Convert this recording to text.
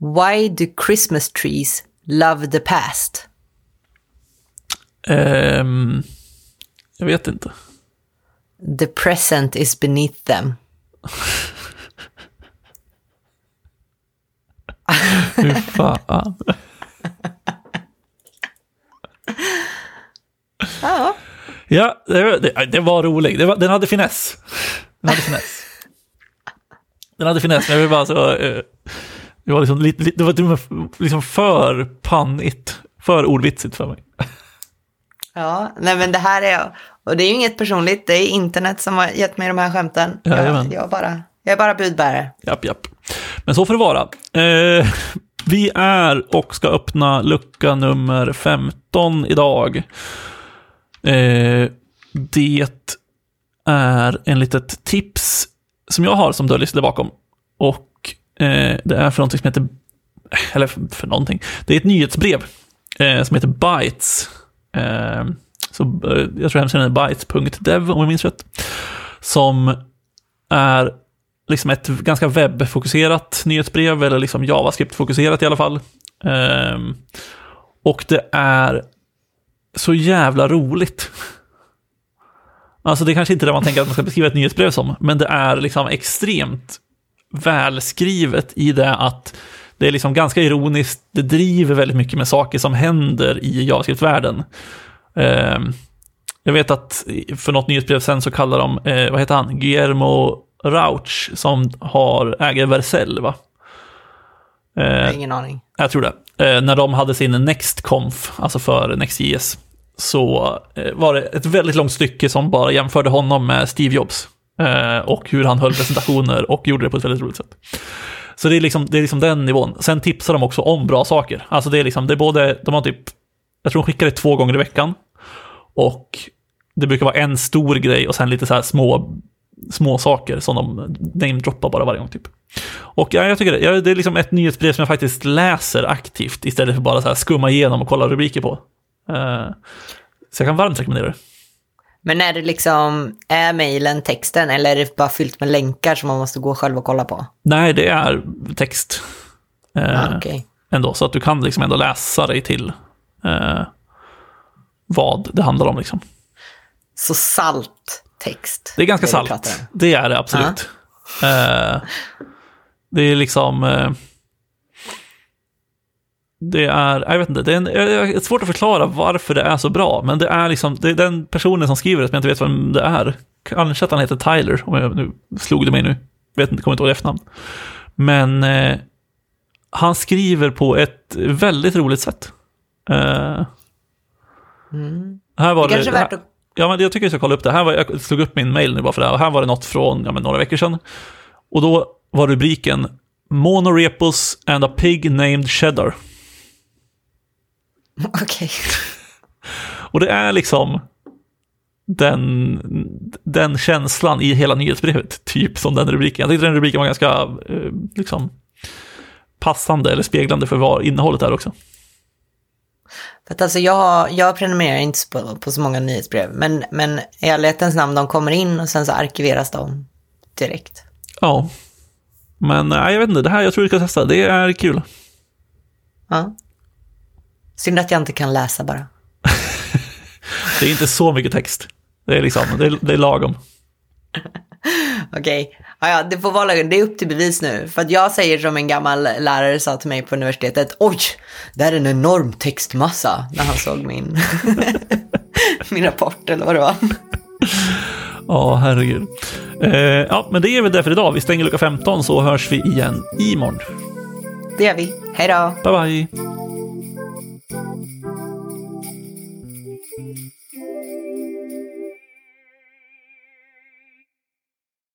Why do Christmas trees love the past? Ehm, jag vet inte. The present is beneath them. Fy fan. Ja. Ja, det, det, det var roligt. Det var, den hade finess. Den hade finess. Den hade finess, men jag vill bara så... eh, Det var liksom, lite, det var till och med liksom för pannigt. För ordvitsigt för mig. Ja, nej men det här är, och det är ju inget personligt, det är internet som har gett mig de här skämten. Jajamän. Jag, jag, bara, jag är bara budbärare. Japp, japp. Men så får det vara. Eh, vi är och ska öppna lucka nummer 15 idag. Eh, det är en litet tips som jag har som döljer sig bakom. Och Eh, det är för någonting som heter, eller för, någonting, det är ett nyhetsbrev eh, som heter Bytes. Eh, så, eh, jag tror hemsidan är bytes.dev om jag minns rätt. Som är liksom ett ganska webbfokuserat nyhetsbrev, eller liksom JavaScript-fokuserat i alla fall. Ehm, och det är så jävla roligt. Alltså det är kanske inte är det man tänker att man ska beskriva ett nyhetsbrev som, men det är liksom extremt välskrivet i det att det är liksom ganska ironiskt, det driver väldigt mycket med saker som händer i JavaScript-världen. Ehm, jag vet att för något nyhetsbrev sen så kallar de, eh, vad heter han, Guillermo Rauch som har, äger Vercel va? Jag har Eh, ingen aning. jag tror det. Eh, när de hade sin NextConf, alltså för NextJS, så var det ett väldigt långt stycke som bara jämförde honom med Steve Jobs. Eh, och hur han höll presentationer och gjorde det på ett väldigt roligt sätt. Så det är liksom, det är liksom den nivån. Sen tipsar de också om bra saker. Alltså det är liksom, det är både, de har typ, jag tror de skickar det två gånger i veckan. Och det brukar vara en stor grej och sen lite så här små, små saker som de namedroppar bara varje gång typ. Och ja, jag tycker det, ja, det är liksom ett nyhetsbrev som jag faktiskt läser aktivt istället för bara så här skumma igenom och kolla rubriker på. Uh, så jag kan varmt rekommendera det. Men är det liksom, är mejlen texten eller är det bara fyllt med länkar som man måste gå själv och kolla på? Nej, det är text. Eh, Ah, Okej. ändå, så att du kan liksom ändå läsa dig till eh, vad det handlar om. Liksom. Så salt text. Det är ganska vi salt. Det är det absolut. Eh, det är liksom... Det är, jag vet inte, det är, en, det är svårt att förklara varför det är så bra, men det är liksom, det är den personen som skriver det som jag inte vet vem det är. Kanske att han heter Tyler, om jag nu slog det mig nu. Vet inte, kommer inte ihåg efternamn. Men eh, han skriver på ett väldigt roligt sätt. Eh, här var Det är här- att... Ja, men jag tycker jag ska kolla upp det. Här var, jag slog upp min mail nu bara för det här. Och här var det något från ja, men några veckor sedan. Och då var rubriken Monorepos and a pig named Cheddar. Okej. Och det är liksom den, den känslan i hela nyhetsbrevet, typ som den rubriken. Jag tyckte den rubriken var ganska eh, liksom, passande eller speglande för vad innehållet är också. För att alltså jag, jag prenumererar inte på, på så många nyhetsbrev, men, men i ärlighetens namn, de kommer in och sen så arkiveras de direkt. Ja. Men nej, jag vet inte, det här jag tror vi ska testa. Det är kul. Ja. Synd att jag inte kan läsa bara. Det är inte så mycket text. Det är liksom, det är, det är lagom. Okej, ja, ja, det får vara lagom. Det är upp till bevis nu. För att jag säger som en gammal lärare sa till mig på universitetet. Oj, det är en enorm textmassa. När han såg min, min rapport eller vad det var. Ja, herregud. Eh, ja, men det är väl det för idag. Vi stänger lucka 15 så hörs vi igen imorgon. Det gör vi. Hej då. Bye, bye.